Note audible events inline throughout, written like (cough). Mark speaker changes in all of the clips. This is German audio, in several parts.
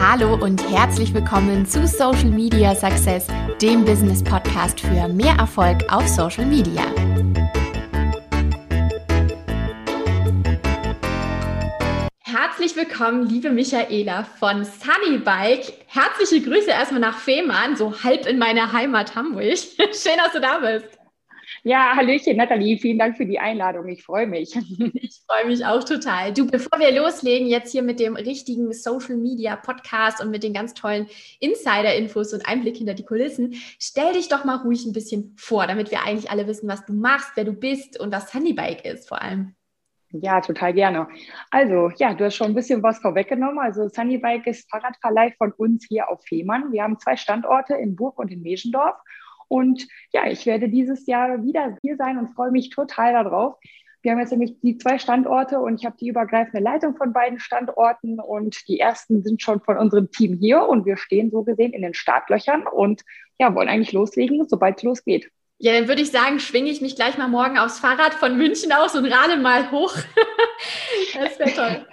Speaker 1: Hallo und herzlich willkommen zu Social Media Success, dem Business Podcast für mehr Erfolg auf Social Media. Herzlich willkommen, liebe Michaela von Sunnybike. Herzliche Grüße erstmal nach Fehmarn, so halb in meiner Heimat Hamburg. (laughs) Schön, dass du da bist.
Speaker 2: Ja, Hallöchen, Nathalie, vielen Dank für die Einladung. Ich freue mich. (laughs)
Speaker 1: Ich freue mich auch total. Du, bevor wir loslegen, jetzt hier mit dem richtigen Social Media Podcast und mit den ganz tollen Insider-Infos und Einblick hinter die Kulissen, stell dich doch mal ruhig ein bisschen vor, damit wir eigentlich alle wissen, was du machst, wer du bist und was Honeybike ist vor allem.
Speaker 2: Ja, total gerne. Also, ja, du hast schon ein bisschen was vorweggenommen. Also, Sunnybike ist Fahrradverleih von uns hier auf Fehmarn. Wir haben zwei Standorte in Burg und in Meschendorf. Und ja, ich werde dieses Jahr wieder hier sein und freue mich total darauf. Wir haben jetzt nämlich die zwei Standorte und ich habe die übergreifende Leitung von beiden Standorten und die ersten sind schon von unserem Team hier und wir stehen so gesehen in den Startlöchern und ja, wollen eigentlich loslegen, sobald es losgeht.
Speaker 1: Ja, dann würde ich sagen, schwinge ich mich gleich mal morgen aufs Fahrrad von München aus und rade mal hoch. (laughs)
Speaker 2: das wäre toll.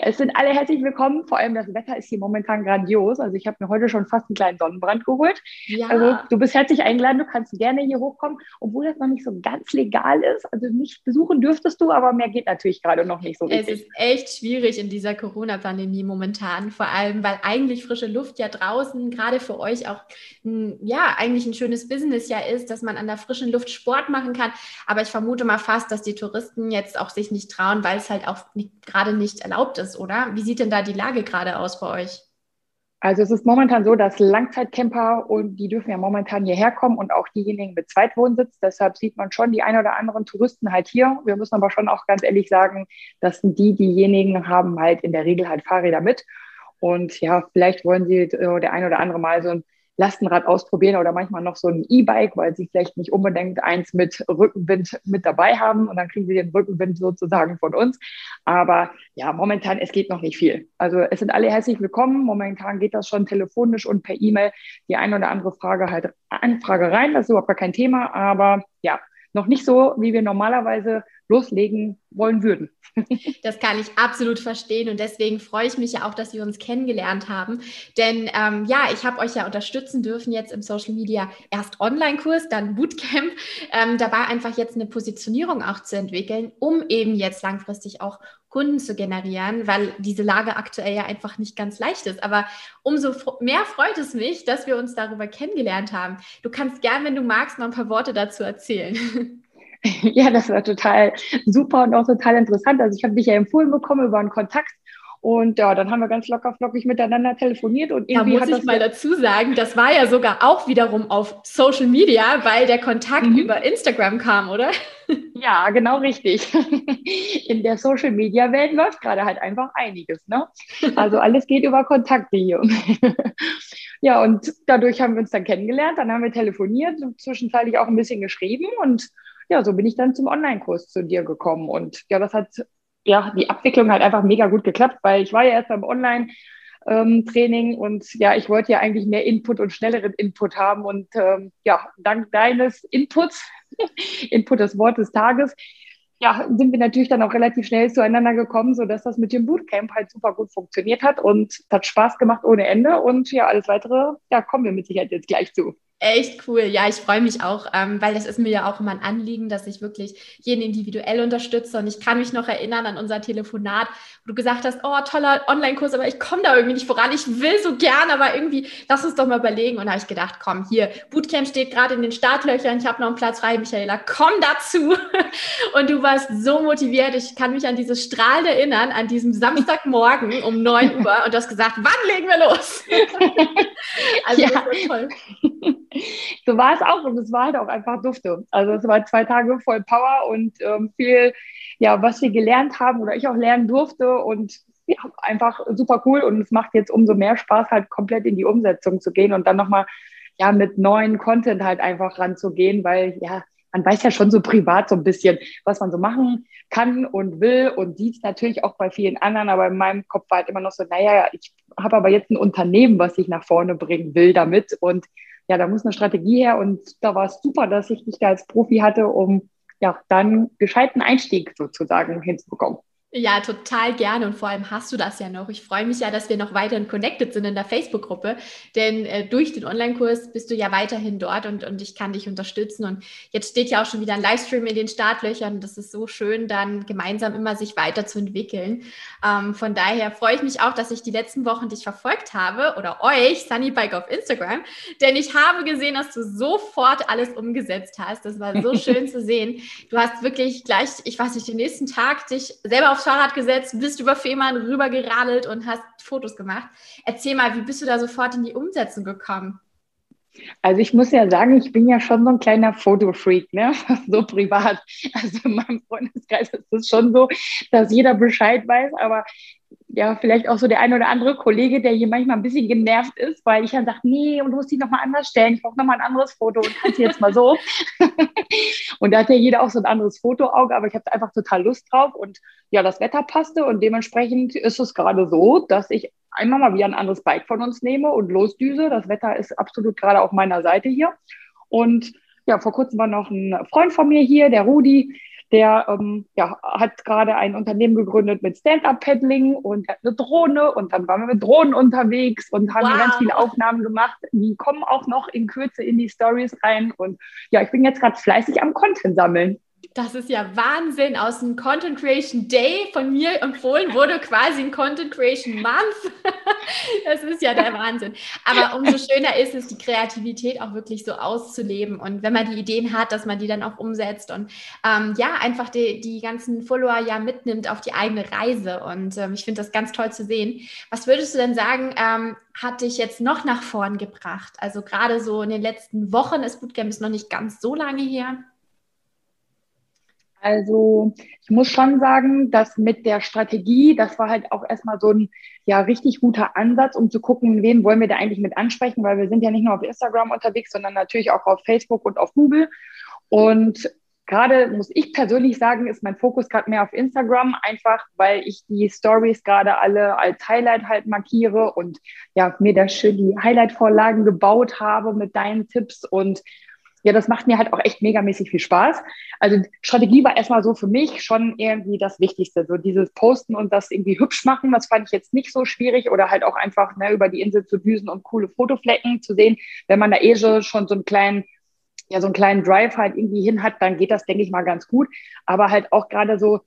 Speaker 2: Es sind alle herzlich willkommen. Vor allem das Wetter ist hier momentan grandios. Also ich habe mir heute schon fast einen kleinen Sonnenbrand geholt. Ja. Also du bist herzlich eingeladen. Du kannst gerne hier hochkommen, obwohl das noch nicht so ganz legal ist. Also mich besuchen dürftest du, aber mehr geht natürlich gerade noch nicht so richtig.
Speaker 1: Es ist echt schwierig in dieser Corona-Pandemie momentan. Vor allem, weil eigentlich frische Luft ja draußen gerade für euch auch ein, ja eigentlich ein schönes Business ja ist, dass man an der frischen Luft Sport machen kann. Aber ich vermute mal fast, dass die Touristen jetzt auch sich nicht trauen, weil es halt auch gerade nicht erlaubt ist, oder? Wie sieht denn da die Lage gerade aus bei euch?
Speaker 2: Also es ist momentan so, dass Langzeitcamper und die dürfen ja momentan hierher kommen und auch diejenigen mit Zweitwohnsitz. Deshalb sieht man schon die ein oder anderen Touristen halt hier. Wir müssen aber schon auch ganz ehrlich sagen, dass die, diejenigen haben halt in der Regel halt Fahrräder mit. Und ja, vielleicht wollen sie äh, der ein oder andere mal so ein Lastenrad ausprobieren oder manchmal noch so ein E-Bike, weil sie vielleicht nicht unbedingt eins mit Rückenwind mit dabei haben und dann kriegen sie den Rückenwind sozusagen von uns. Aber ja, momentan, es geht noch nicht viel. Also es sind alle herzlich willkommen. Momentan geht das schon telefonisch und per E-Mail die eine oder andere Frage halt Anfrage rein. Das ist überhaupt gar kein Thema. Aber ja, noch nicht so, wie wir normalerweise loslegen wollen würden. (laughs)
Speaker 1: Das kann ich absolut verstehen und deswegen freue ich mich ja auch, dass wir uns kennengelernt haben. Denn ähm, ja, ich habe euch ja unterstützen dürfen jetzt im Social Media erst Online-Kurs, dann Bootcamp, ähm, dabei einfach jetzt eine Positionierung auch zu entwickeln, um eben jetzt langfristig auch Kunden zu generieren, weil diese Lage aktuell ja einfach nicht ganz leicht ist. Aber umso mehr freut es mich, dass wir uns darüber kennengelernt haben. Du kannst gern, wenn du magst, noch ein paar Worte dazu erzählen. (laughs)
Speaker 2: Ja, das war total super und auch total interessant. Also ich habe dich ja empfohlen bekommen über einen Kontakt und ja, dann haben wir ganz locker flockig miteinander telefoniert und
Speaker 1: irgendwie. Da muss ich mal dazu sagen, das war ja sogar auch wiederum auf Social Media, weil der Kontakt mhm. über Instagram kam, oder?
Speaker 2: Ja, genau richtig. (laughs) In der Social Media Welt läuft gerade halt einfach einiges, ne? Also alles geht über Kontakte hier. (laughs) Ja, und dadurch haben wir uns dann kennengelernt, dann haben wir telefoniert, zwischenzeitlich auch ein bisschen geschrieben und ja, so bin ich dann zum Online-Kurs zu dir gekommen. Und ja, das hat, ja, die Abwicklung hat einfach mega gut geklappt, weil ich war ja erst beim Online- Training und ja, ich wollte ja eigentlich mehr Input und schnelleren Input haben und ähm, ja, dank deines Inputs, (laughs) Input des Wort des Tages, ja, sind wir natürlich dann auch relativ schnell zueinander gekommen, sodass das mit dem Bootcamp halt super gut funktioniert hat und hat Spaß gemacht ohne Ende und ja, alles weitere, ja, kommen wir mit Sicherheit jetzt gleich zu.
Speaker 1: Echt cool. Ja, ich freue mich auch, ähm, weil das ist mir ja auch immer ein Anliegen, dass ich wirklich jeden individuell unterstütze. Und ich kann mich noch erinnern an unser Telefonat, wo du gesagt hast, oh, toller Online-Kurs, aber ich komme da irgendwie nicht voran. Ich will so gern, aber irgendwie, lass uns doch mal überlegen. Und da habe ich gedacht, komm, hier, Bootcamp steht gerade in den Startlöchern. Ich habe noch einen Platz frei, Michaela, komm dazu. (laughs) Und du warst so motiviert. Ich kann mich an dieses Strahlen erinnern, an diesem Samstagmorgen um 9 Uhr. Und du hast gesagt, wann legen wir los? (laughs)
Speaker 2: also, ja. das war toll (laughs) so war es auch und es war halt auch einfach dufte. Also es war zwei Tage voll Power und ähm, viel, ja, was wir gelernt haben oder ich auch lernen durfte und ja, einfach super cool und es macht jetzt umso mehr Spaß, halt komplett in die Umsetzung zu gehen und dann nochmal ja mit neuen Content halt einfach ranzugehen, weil ja, man weiß ja schon so privat so ein bisschen, was man so machen kann und will und sieht natürlich auch bei vielen anderen, aber in meinem Kopf war halt immer noch so, naja, ich habe aber jetzt ein Unternehmen, was ich nach vorne bringen will damit und ja, da muss eine Strategie her und da war es super, dass ich dich da als Profi hatte, um ja dann gescheiten Einstieg sozusagen hinzubekommen.
Speaker 1: Ja, total gerne und vor allem hast du das ja noch. Ich freue mich ja, dass wir noch weiterhin connected sind in der Facebook-Gruppe, denn äh, durch den Online-Kurs bist du ja weiterhin dort und, und ich kann dich unterstützen. Und jetzt steht ja auch schon wieder ein Livestream in den Startlöchern. Das ist so schön, dann gemeinsam immer sich weiterzuentwickeln. Ähm, von daher freue ich mich auch, dass ich die letzten Wochen dich verfolgt habe oder euch, Sunnybike auf Instagram, denn ich habe gesehen, dass du sofort alles umgesetzt hast. Das war so (laughs) schön zu sehen. Du hast wirklich gleich, ich weiß nicht, den nächsten Tag dich selber aufs Fahrrad gesetzt, bist über Fehmarn rübergeradelt und hast Fotos gemacht. Erzähl mal, wie bist du da sofort in die Umsetzung gekommen?
Speaker 2: Also ich muss ja sagen, ich bin ja schon so ein kleiner Fotofreak, ne? (laughs) so privat. Also in meinem Freundeskreis ist es schon so, dass jeder Bescheid weiß, aber ja, vielleicht auch so der ein oder andere Kollege, der hier manchmal ein bisschen genervt ist, weil ich dann sage, nee, und du musst die nochmal anders stellen, ich brauche nochmal ein anderes Foto und kannst jetzt mal so. (laughs) und da hat ja jeder auch so ein anderes Fotoauge, aber ich habe einfach total Lust drauf und ja, das Wetter passte und dementsprechend ist es gerade so, dass ich einmal mal wieder ein anderes Bike von uns nehme und losdüse. Das Wetter ist absolut gerade auf meiner Seite hier. Und ja, vor kurzem war noch ein Freund von mir hier, der Rudi, der ähm, ja, hat gerade ein Unternehmen gegründet mit Stand-Up-Paddling und hat eine Drohne und dann waren wir mit Drohnen unterwegs und haben wow. ganz viele Aufnahmen gemacht. Die kommen auch noch in Kürze in die Stories rein und ja, ich bin jetzt gerade fleißig am Content sammeln.
Speaker 1: Das ist ja Wahnsinn. Aus dem Content Creation Day von mir empfohlen wurde quasi ein Content Creation Month. (laughs) das ist ja der Wahnsinn. Aber umso schöner ist es, die Kreativität auch wirklich so auszuleben. Und wenn man die Ideen hat, dass man die dann auch umsetzt und ähm, ja, einfach die, die ganzen Follower ja mitnimmt auf die eigene Reise. Und ähm, ich finde das ganz toll zu sehen. Was würdest du denn sagen, ähm, hat dich jetzt noch nach vorn gebracht? Also gerade so in den letzten Wochen, das Bootcamp ist noch nicht ganz so lange her.
Speaker 2: Also ich muss schon sagen, dass mit der Strategie, das war halt auch erstmal so ein ja richtig guter Ansatz, um zu gucken, wen wollen wir da eigentlich mit ansprechen, weil wir sind ja nicht nur auf Instagram unterwegs, sondern natürlich auch auf Facebook und auf Google. Und gerade muss ich persönlich sagen, ist mein Fokus gerade mehr auf Instagram, einfach weil ich die Stories gerade alle als Highlight halt markiere und ja, mir da schön die Highlight-Vorlagen gebaut habe mit deinen Tipps und ja, das macht mir halt auch echt megamäßig viel Spaß. Also Strategie war erstmal so für mich schon irgendwie das Wichtigste. So dieses Posten und das irgendwie hübsch machen, das fand ich jetzt nicht so schwierig oder halt auch einfach ne, über die Insel zu düsen und coole Fotoflecken zu sehen. Wenn man da eh schon so einen kleinen ja, so einen kleinen Drive halt irgendwie hin hat, dann geht das, denke ich mal, ganz gut. Aber halt auch gerade so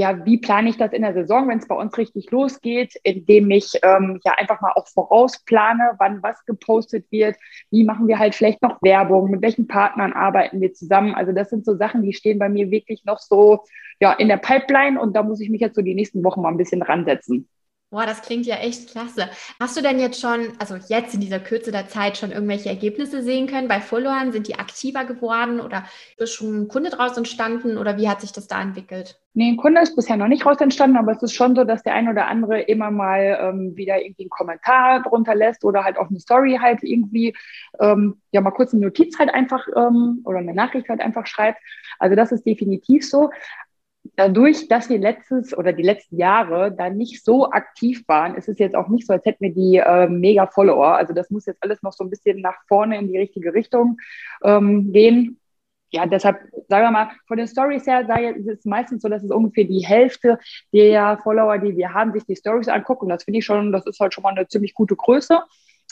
Speaker 2: ja, wie plane ich das in der Saison, wenn es bei uns richtig losgeht, indem ich ähm, ja einfach mal auch vorausplane, wann was gepostet wird, wie machen wir halt vielleicht noch Werbung, mit welchen Partnern arbeiten wir zusammen. Also das sind so Sachen, die stehen bei mir wirklich noch so ja in der Pipeline und da muss ich mich jetzt so die nächsten Wochen mal ein bisschen ransetzen.
Speaker 1: Boah, das klingt ja echt klasse. Hast du denn jetzt schon, also jetzt in dieser Kürze der Zeit schon irgendwelche Ergebnisse sehen können bei Followern? Sind die aktiver geworden oder ist schon ein Kunde draus entstanden oder wie hat sich das da entwickelt?
Speaker 2: Nee, ein Kunde ist bisher noch nicht raus entstanden, aber es ist schon so, dass der ein oder andere immer mal ähm, wieder irgendwie einen Kommentar drunter lässt oder halt auch eine Story halt irgendwie, ähm, ja mal kurz eine Notiz halt einfach ähm, oder eine Nachricht halt einfach schreibt. Also das ist definitiv so dadurch, dass wir letztes oder die letzten Jahre da nicht so aktiv waren, ist es jetzt auch nicht so, als hätten wir die äh, mega Follower. Also das muss jetzt alles noch so ein bisschen nach vorne in die richtige Richtung ähm, gehen. Ja, deshalb sagen wir mal, von den Stories her sei, ist es meistens so, dass es ungefähr die Hälfte der Follower, die wir haben, sich die Stories angucken. Und das finde ich schon, das ist halt schon mal eine ziemlich gute Größe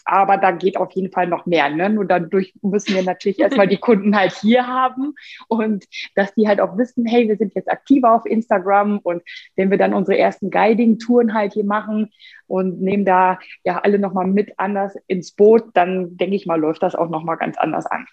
Speaker 2: aber da geht auf jeden Fall noch mehr. Ne? Nur dadurch müssen wir natürlich erstmal die (laughs) Kunden halt hier haben und dass die halt auch wissen, hey, wir sind jetzt aktiver auf Instagram und wenn wir dann unsere ersten Guiding-Touren halt hier machen und nehmen da ja alle nochmal mit anders ins Boot, dann denke ich mal, läuft das auch nochmal ganz anders an.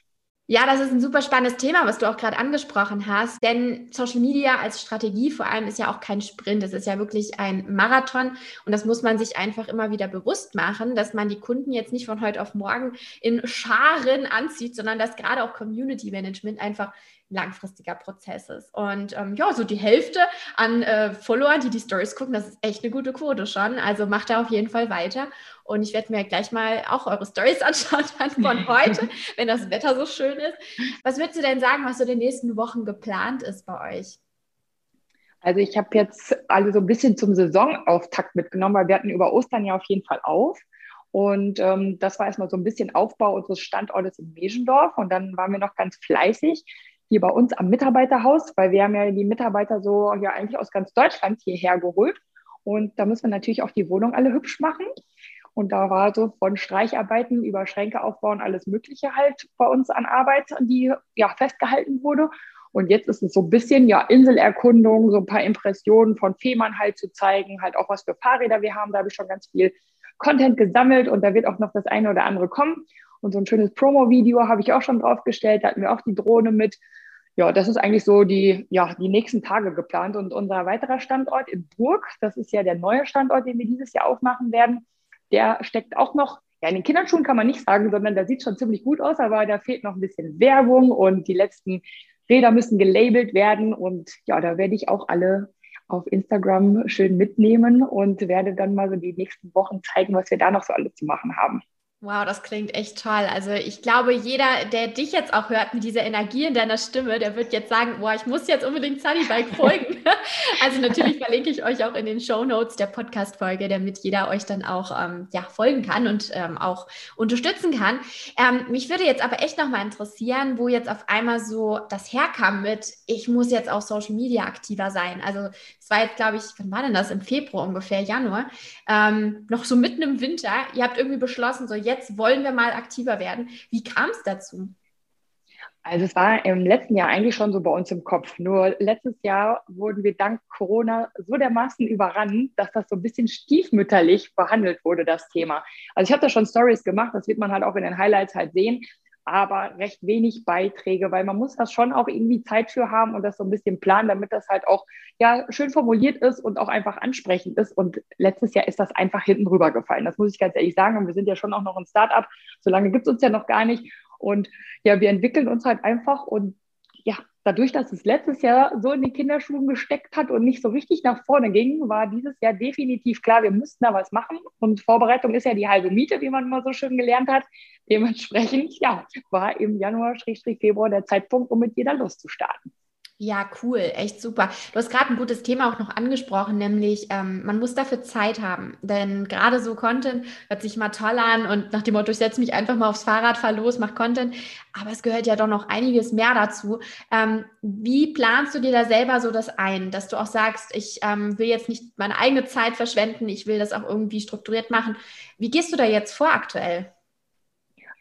Speaker 1: Ja, das ist ein super spannendes Thema, was du auch gerade angesprochen hast. Denn Social Media als Strategie vor allem ist ja auch kein Sprint. Es ist ja wirklich ein Marathon. Und das muss man sich einfach immer wieder bewusst machen, dass man die Kunden jetzt nicht von heute auf morgen in Scharen anzieht, sondern dass gerade auch Community Management einfach langfristiger Prozess ist. Und ähm, ja, so die Hälfte an äh, Followern, die die Stories gucken, das ist echt eine gute Quote schon. Also macht da auf jeden Fall weiter. Und ich werde mir gleich mal auch eure Stories (laughs) anschauen dann von (laughs) heute, wenn das Wetter so schön ist. Was würdest du denn sagen, was so in den nächsten Wochen geplant ist bei euch?
Speaker 2: Also ich habe jetzt alle so ein bisschen zum Saisonauftakt mitgenommen, weil wir hatten über Ostern ja auf jeden Fall auf. Und ähm, das war erstmal so ein bisschen Aufbau unseres Standortes in Meschendorf. Und dann waren wir noch ganz fleißig hier bei uns am Mitarbeiterhaus, weil wir haben ja die Mitarbeiter so ja eigentlich aus ganz Deutschland hierher geholt. Und da müssen wir natürlich auch die Wohnung alle hübsch machen. Und da war so von Streicharbeiten über Schränke aufbauen, alles Mögliche halt bei uns an Arbeit, die ja festgehalten wurde. Und jetzt ist es so ein bisschen ja Inselerkundung, so ein paar Impressionen von Fehmarn halt zu zeigen, halt auch was für Fahrräder wir haben. Da habe ich schon ganz viel Content gesammelt und da wird auch noch das eine oder andere kommen. Und so ein schönes Promo-Video habe ich auch schon draufgestellt. Da hatten wir auch die Drohne mit. Ja, das ist eigentlich so die, ja, die nächsten Tage geplant. Und unser weiterer Standort in Burg, das ist ja der neue Standort, den wir dieses Jahr aufmachen werden, der steckt auch noch, ja, in den Kinderschuhen kann man nicht sagen, sondern der sieht schon ziemlich gut aus, aber da fehlt noch ein bisschen Werbung und die letzten Räder müssen gelabelt werden. Und ja, da werde ich auch alle auf Instagram schön mitnehmen und werde dann mal so die nächsten Wochen zeigen, was wir da noch so alles zu machen haben.
Speaker 1: Wow, das klingt echt toll. Also ich glaube, jeder, der dich jetzt auch hört mit dieser Energie in deiner Stimme, der wird jetzt sagen, boah, ich muss jetzt unbedingt Sunnybike (laughs) folgen. (laughs) also natürlich verlinke ich euch auch in den Show Notes der Podcast-Folge, damit jeder euch dann auch ähm, ja, folgen kann und ähm, auch unterstützen kann. Ähm, mich würde jetzt aber echt nochmal interessieren, wo jetzt auf einmal so das herkam mit, ich muss jetzt auf Social Media aktiver sein. Also es war jetzt, glaube ich, wann war denn das? Im Februar ungefähr, Januar. Ähm, noch so mitten im Winter. Ihr habt irgendwie beschlossen, so jetzt jetzt wollen wir mal aktiver werden. Wie kam es dazu?
Speaker 2: Also es war im letzten Jahr eigentlich schon so bei uns im Kopf. Nur letztes Jahr wurden wir dank Corona so dermaßen überrannt, dass das so ein bisschen stiefmütterlich behandelt wurde, das Thema. Also ich habe da schon Stories gemacht, das wird man halt auch in den Highlights halt sehen aber recht wenig Beiträge, weil man muss das schon auch irgendwie Zeit für haben und das so ein bisschen planen, damit das halt auch ja schön formuliert ist und auch einfach ansprechend ist. Und letztes Jahr ist das einfach hinten rübergefallen. Das muss ich ganz ehrlich sagen. Und wir sind ja schon auch noch ein Startup. So lange gibt es uns ja noch gar nicht. Und ja, wir entwickeln uns halt einfach und ja, dadurch, dass es letztes Jahr so in die Kinderschuhen gesteckt hat und nicht so richtig nach vorne ging, war dieses Jahr definitiv klar, wir müssten da was machen. Und Vorbereitung ist ja die halbe Miete, wie man immer so schön gelernt hat. Dementsprechend, ja, war im Januar, Februar der Zeitpunkt, um mit jeder loszustarten.
Speaker 1: Ja, cool, echt super. Du hast gerade ein gutes Thema auch noch angesprochen, nämlich ähm, man muss dafür Zeit haben. Denn gerade so Content hört sich mal toll an und nach dem Motto, ich setze mich einfach mal aufs Fahrrad, fahr los, mach Content. Aber es gehört ja doch noch einiges mehr dazu. Ähm, wie planst du dir da selber so das ein, dass du auch sagst, ich ähm, will jetzt nicht meine eigene Zeit verschwenden, ich will das auch irgendwie strukturiert machen. Wie gehst du da jetzt vor aktuell?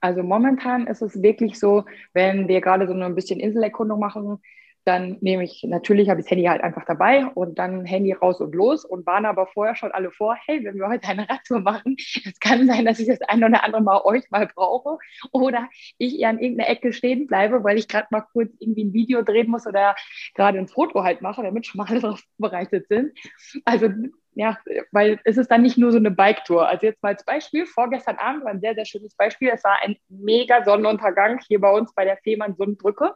Speaker 2: Also momentan ist es wirklich so, wenn wir gerade so ein bisschen Inselerkundung machen, dann nehme ich, natürlich habe ich das Handy halt einfach dabei und dann Handy raus und los und warne aber vorher schon alle vor, hey, wenn wir heute eine Radtour machen, es kann sein, dass ich das ein oder andere Mal euch mal brauche oder ich eher an irgendeiner Ecke stehen bleibe, weil ich gerade mal kurz irgendwie ein Video drehen muss oder gerade ein Foto halt mache, damit schon mal alle (laughs) darauf vorbereitet sind. Also ja, weil es ist dann nicht nur so eine Bike-Tour. Also jetzt mal als Beispiel, vorgestern Abend war ein sehr, sehr schönes Beispiel. Es war ein mega Sonnenuntergang hier bei uns bei der Fehmarn-Sundbrücke.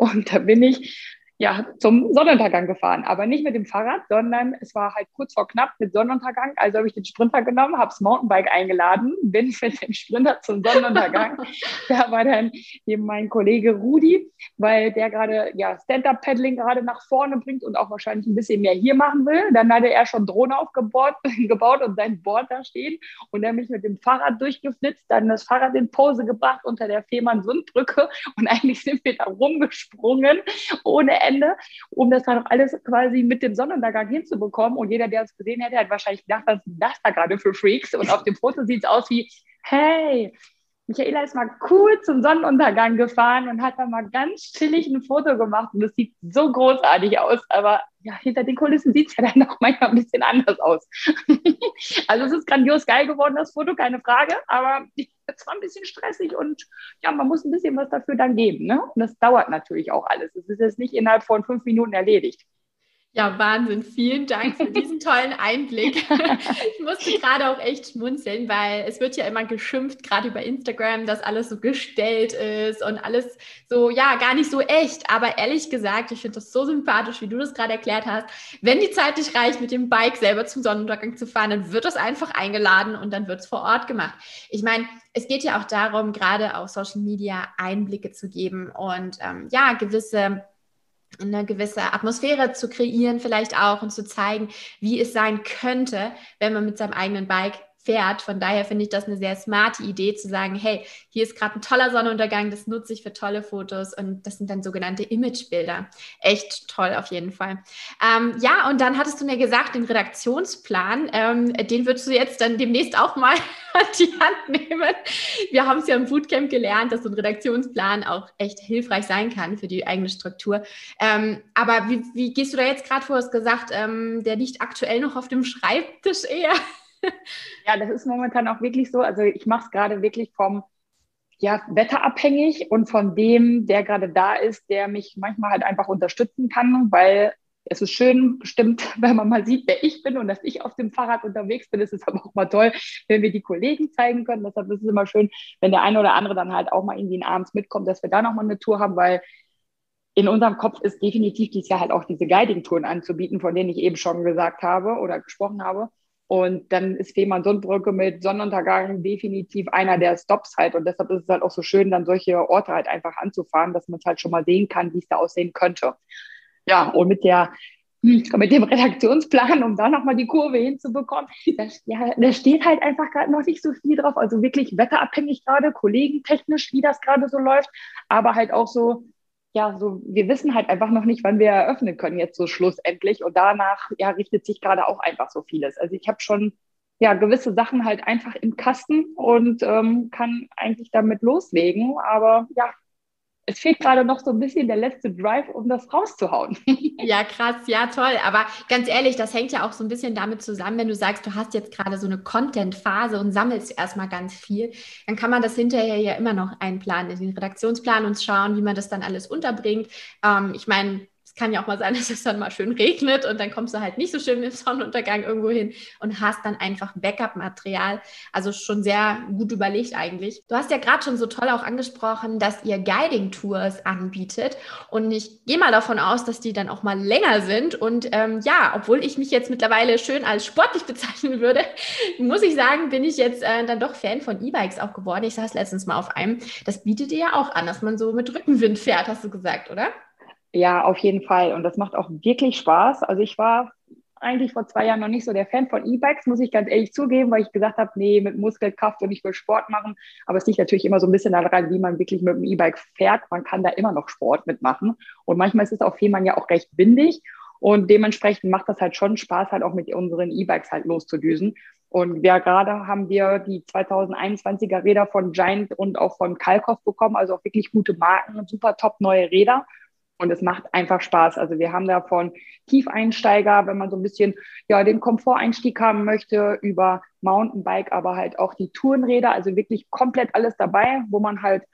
Speaker 2: Und da bin ich ja, zum Sonnenuntergang gefahren. Aber nicht mit dem Fahrrad, sondern es war halt kurz vor knapp mit Sonnenuntergang. Also habe ich den Sprinter genommen, habe das Mountainbike eingeladen, bin (laughs) mit dem Sprinter zum Sonnenuntergang. (laughs) da war dann eben mein Kollege Rudi, weil der gerade ja Stand-Up-Paddling gerade nach vorne bringt und auch wahrscheinlich ein bisschen mehr hier machen will. Dann hatte er schon Drohne aufgebaut (laughs) gebaut und sein Board da stehen und er mich mit dem Fahrrad durchgeflitzt, dann das Fahrrad in Pose gebracht unter der Fehmarn-Sundbrücke und eigentlich sind wir da rumgesprungen ohne Ende Ende, um das dann auch alles quasi mit dem Sonnenuntergang hinzubekommen. Und jeder, der es gesehen hätte, hat wahrscheinlich gedacht, was ist das da gerade für Freaks? Und auf dem Foto sieht es aus wie, hey, Michaela ist mal cool zum Sonnenuntergang gefahren und hat da mal ganz chillig ein Foto gemacht und das sieht so großartig aus, aber ja, hinter den Kulissen sieht es ja dann auch manchmal ein bisschen anders aus. (laughs) also es ist grandios geil geworden, das Foto, keine Frage, aber es war ein bisschen stressig und ja, man muss ein bisschen was dafür dann geben. Ne? Und das dauert natürlich auch alles. Es ist jetzt nicht innerhalb von fünf Minuten erledigt.
Speaker 1: Ja, Wahnsinn. Vielen Dank für diesen tollen Einblick. (laughs) Ich musste gerade auch echt schmunzeln, weil es wird ja immer geschimpft, gerade über Instagram, dass alles so gestellt ist und alles so, ja, gar nicht so echt. Aber ehrlich gesagt, ich finde das so sympathisch, wie du das gerade erklärt hast. Wenn die Zeit nicht reicht, mit dem Bike selber zum Sonnenuntergang zu fahren, dann wird das einfach eingeladen und dann wird es vor Ort gemacht. Ich meine, es geht ja auch darum, gerade auf Social Media Einblicke zu geben und ähm, ja, gewisse eine gewisse Atmosphäre zu kreieren, vielleicht auch und zu zeigen, wie es sein könnte, wenn man mit seinem eigenen Bike fährt. Von daher finde ich das eine sehr smarte Idee zu sagen, hey, hier ist gerade ein toller Sonnenuntergang, das nutze ich für tolle Fotos und das sind dann sogenannte Imagebilder. Echt toll auf jeden Fall. Ähm, ja, und dann hattest du mir gesagt, den Redaktionsplan, ähm, den würdest du jetzt dann demnächst auch mal (laughs) an die Hand nehmen. Wir haben es ja im Bootcamp gelernt, dass so ein Redaktionsplan auch echt hilfreich sein kann für die eigene Struktur. Ähm, aber wie, wie, gehst du da jetzt gerade vor? Du hast gesagt, ähm, der liegt aktuell noch auf dem Schreibtisch eher. (laughs)
Speaker 2: Ja, das ist momentan auch wirklich so. Also ich mache es gerade wirklich vom ja, wetterabhängig und von dem, der gerade da ist, der mich manchmal halt einfach unterstützen kann, weil es ist schön, bestimmt, (laughs) wenn man mal sieht, wer ich bin und dass ich auf dem Fahrrad unterwegs bin. Es ist aber auch mal toll, wenn wir die Kollegen zeigen können. Deshalb ist es immer schön, wenn der eine oder andere dann halt auch mal irgendwie abends mitkommt, dass wir da nochmal eine Tour haben, weil in unserem Kopf ist definitiv dieses Jahr halt auch diese Guiding-Touren anzubieten, von denen ich eben schon gesagt habe oder gesprochen habe. Und dann ist Fehmarn-Sundbrücke mit Sonnenuntergang definitiv einer der Stops halt. Und deshalb ist es halt auch so schön, dann solche Orte halt einfach anzufahren, dass man es halt schon mal sehen kann, wie es da aussehen könnte. Ja, und mit der mit dem Redaktionsplan, um da nochmal die Kurve hinzubekommen, da, ja, da steht halt einfach gerade noch nicht so viel drauf. Also wirklich wetterabhängig gerade, kollegentechnisch, wie das gerade so läuft, aber halt auch so ja, so, wir wissen halt einfach noch nicht, wann wir eröffnen können, jetzt so schlussendlich. Und danach, ja, richtet sich gerade auch einfach so vieles. Also ich habe schon, ja, gewisse Sachen halt einfach im Kasten und ähm, kann eigentlich damit loslegen. Aber ja, es fehlt gerade noch so ein bisschen der letzte Drive, um das rauszuhauen. (laughs)
Speaker 1: Ja, krass, ja, toll. Aber ganz ehrlich, das hängt ja auch so ein bisschen damit zusammen, wenn du sagst, du hast jetzt gerade so eine Content-Phase und sammelst erstmal ganz viel, dann kann man das hinterher ja immer noch einplanen, in den Redaktionsplan und schauen, wie man das dann alles unterbringt. Ähm, ich meine, es kann ja auch mal sein, (laughs) dass es dann mal schön regnet und dann kommst du halt nicht so schön mit Sonnenuntergang irgendwo hin und hast dann einfach Backup-Material. Also schon sehr gut überlegt eigentlich. Du hast ja gerade schon so toll auch angesprochen, dass ihr Guiding-Tours anbietet und ich gehe mal davon aus, dass die dann auch mal länger sind und ähm, ja, obwohl ich mich jetzt mittlerweile schön als sportlich (laughs) bezeichnen würde, muss ich sagen, bin ich jetzt äh, dann doch Fan von E-Bikes auch geworden. Ich saß letztens mal auf einem. Das bietet ihr ja auch an, dass man so mit Rückenwind fährt, hast du gesagt, oder?
Speaker 2: Ja, auf jeden Fall. Und das macht auch wirklich Spaß. Also ich war eigentlich vor zwei Jahren noch nicht so der Fan von E-Bikes, muss ich ganz ehrlich zugeben, weil ich gesagt habe, nee, mit Muskelkraft und ich will Sport machen. Aber es liegt natürlich immer so ein bisschen daran, wie man wirklich mit dem E-Bike fährt. Man kann da immer noch Sport mitmachen. Und manchmal ist es auf Fehmarn ja auch recht windig. Und dementsprechend macht das halt schon Spaß, halt auch mit unseren E-Bikes halt loszudüsen. Und ja, gerade haben wir die 2021er Räder von Giant und auch von Kalkoff bekommen, also auch wirklich gute Marken, super top neue Räder. Und es macht einfach Spaß. Also wir haben da von Tiefeinsteiger, wenn man so ein bisschen ja, den Komforteinstieg haben möchte, über Mountainbike, aber halt auch die Tourenräder, also wirklich komplett alles dabei, wo man halt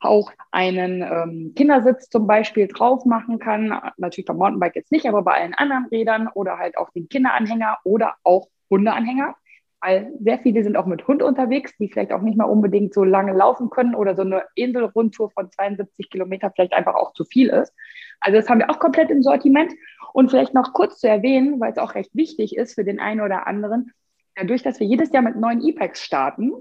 Speaker 2: auch einen ähm, Kindersitz zum Beispiel drauf machen kann. Natürlich beim Mountainbike jetzt nicht, aber bei allen anderen Rädern oder halt auch den Kinderanhänger oder auch Hundeanhänger weil sehr viele sind auch mit Hund unterwegs, die vielleicht auch nicht mal unbedingt so lange laufen können oder so eine Inselrundtour von 72 Kilometer vielleicht einfach auch zu viel ist. Also das haben wir auch komplett im Sortiment. Und vielleicht noch kurz zu erwähnen, weil es auch recht wichtig ist für den einen oder anderen, dadurch, dass wir jedes Jahr mit neuen E-Packs starten,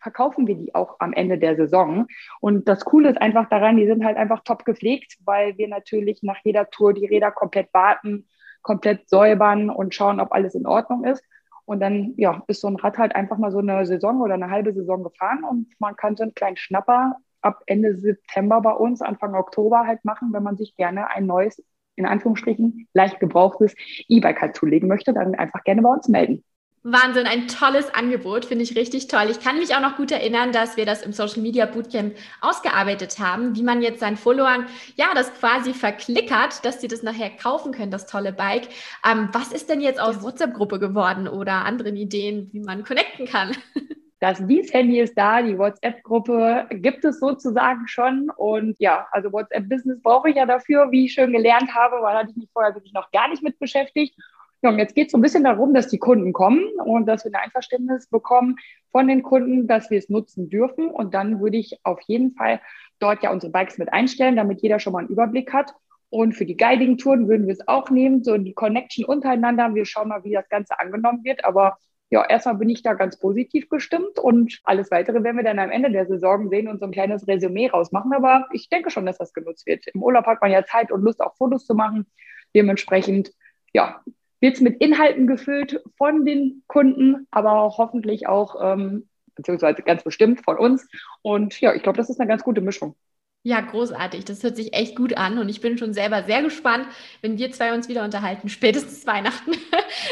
Speaker 2: verkaufen wir die auch am Ende der Saison. Und das Coole ist einfach daran, die sind halt einfach top gepflegt, weil wir natürlich nach jeder Tour die Räder komplett warten, komplett säubern und schauen, ob alles in Ordnung ist. Und dann ja, ist so ein Rad halt einfach mal so eine Saison oder eine halbe Saison gefahren und man kann so einen kleinen Schnapper ab Ende September bei uns, Anfang Oktober halt machen, wenn man sich gerne ein neues, in Anführungsstrichen, leicht gebrauchtes E-Bike halt zulegen möchte, dann einfach gerne bei uns melden.
Speaker 1: Wahnsinn, ein tolles Angebot, finde ich richtig toll. Ich kann mich auch noch gut erinnern, dass wir das im Social Media Bootcamp ausgearbeitet haben, wie man jetzt seinen Followern ja das quasi verklickert, dass sie das nachher kaufen können, das tolle Bike. Ähm, was ist denn jetzt aus WhatsApp-Gruppe geworden oder anderen Ideen, wie man connecten kann? (laughs)
Speaker 2: Das Dienst-Handy ist da, die WhatsApp-Gruppe gibt es sozusagen schon. Und ja, also WhatsApp-Business brauche ich ja dafür, wie ich schön gelernt habe, weil hatte ich mich vorher wirklich noch gar nicht mit beschäftigt. Ja, und jetzt geht es so ein bisschen darum, dass die Kunden kommen und dass wir ein Einverständnis bekommen von den Kunden, dass wir es nutzen dürfen. Und dann würde ich auf jeden Fall dort ja unsere Bikes mit einstellen, damit jeder schon mal einen Überblick hat. Und für die Guiding-Touren würden wir es auch nehmen, so die Connection untereinander. Wir schauen mal, wie das Ganze angenommen wird. Aber ja, erstmal bin ich da ganz positiv gestimmt und alles weitere werden wir dann am Ende der Saison sehen und so ein kleines Resümee rausmachen. Aber ich denke schon, dass das genutzt wird. Im Urlaub hat man ja Zeit und Lust, auch Fotos zu machen. Dementsprechend, ja, wird es mit Inhalten gefüllt von den Kunden, aber hoffentlich auch, ähm, beziehungsweise ganz bestimmt von uns. Und ja, ich glaube, das ist eine ganz gute Mischung.
Speaker 1: Ja, großartig. Das hört sich echt gut an und ich bin schon selber sehr gespannt, wenn wir zwei uns wieder unterhalten, spätestens (laughs) Weihnachten,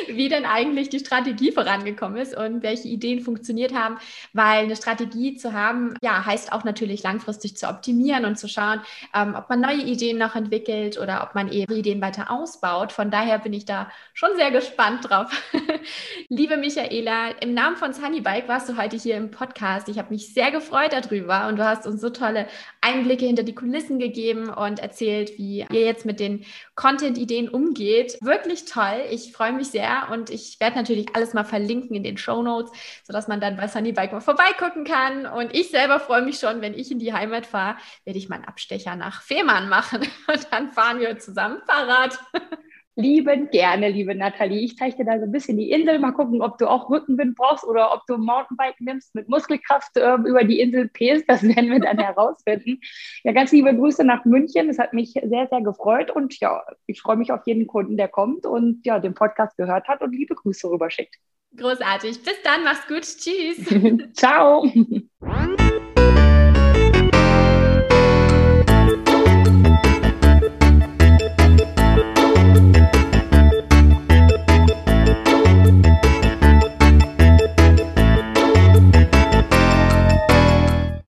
Speaker 1: wie denn eigentlich die Strategie vorangekommen ist und welche Ideen funktioniert haben, weil eine Strategie zu haben, ja, heißt auch natürlich langfristig zu optimieren und zu schauen, ähm, ob man neue Ideen noch entwickelt oder ob man eben Ideen weiter ausbaut. Von daher bin ich da schon sehr gespannt drauf. (laughs) Liebe Michaela, im Namen von Sunnybike warst du heute hier im Podcast. Ich habe mich sehr gefreut darüber und du hast uns so tolle Einblicke Einblicke hinter die Kulissen gegeben und erzählt, wie ihr jetzt mit den Content-Ideen umgeht. Wirklich toll. Ich freue mich sehr und ich werde natürlich alles mal verlinken in den Show Notes, sodass man dann bei Sunnybike mal vorbeigucken kann. Und ich selber freue mich schon, wenn ich in die Heimat fahre, werde ich meinen Abstecher nach Fehmarn machen (laughs) und dann fahren wir zusammen Fahrrad. (laughs)
Speaker 2: Lieben gerne, liebe Nathalie. Ich zeige dir da so ein bisschen die Insel. Mal gucken, ob du auch Rückenwind brauchst oder ob du Mountainbike nimmst mit Muskelkraft äh, über die Insel pest. Das (laughs) werden wir dann herausfinden. Ja, ganz liebe Grüße nach München. Es hat mich sehr, sehr gefreut. Und ja, ich freue mich auf jeden Kunden, der kommt und ja, den Podcast gehört hat und liebe Grüße rüberschickt.
Speaker 1: Großartig. Bis dann. Mach's gut. Tschüss. (laughs)
Speaker 2: Ciao. (laughs)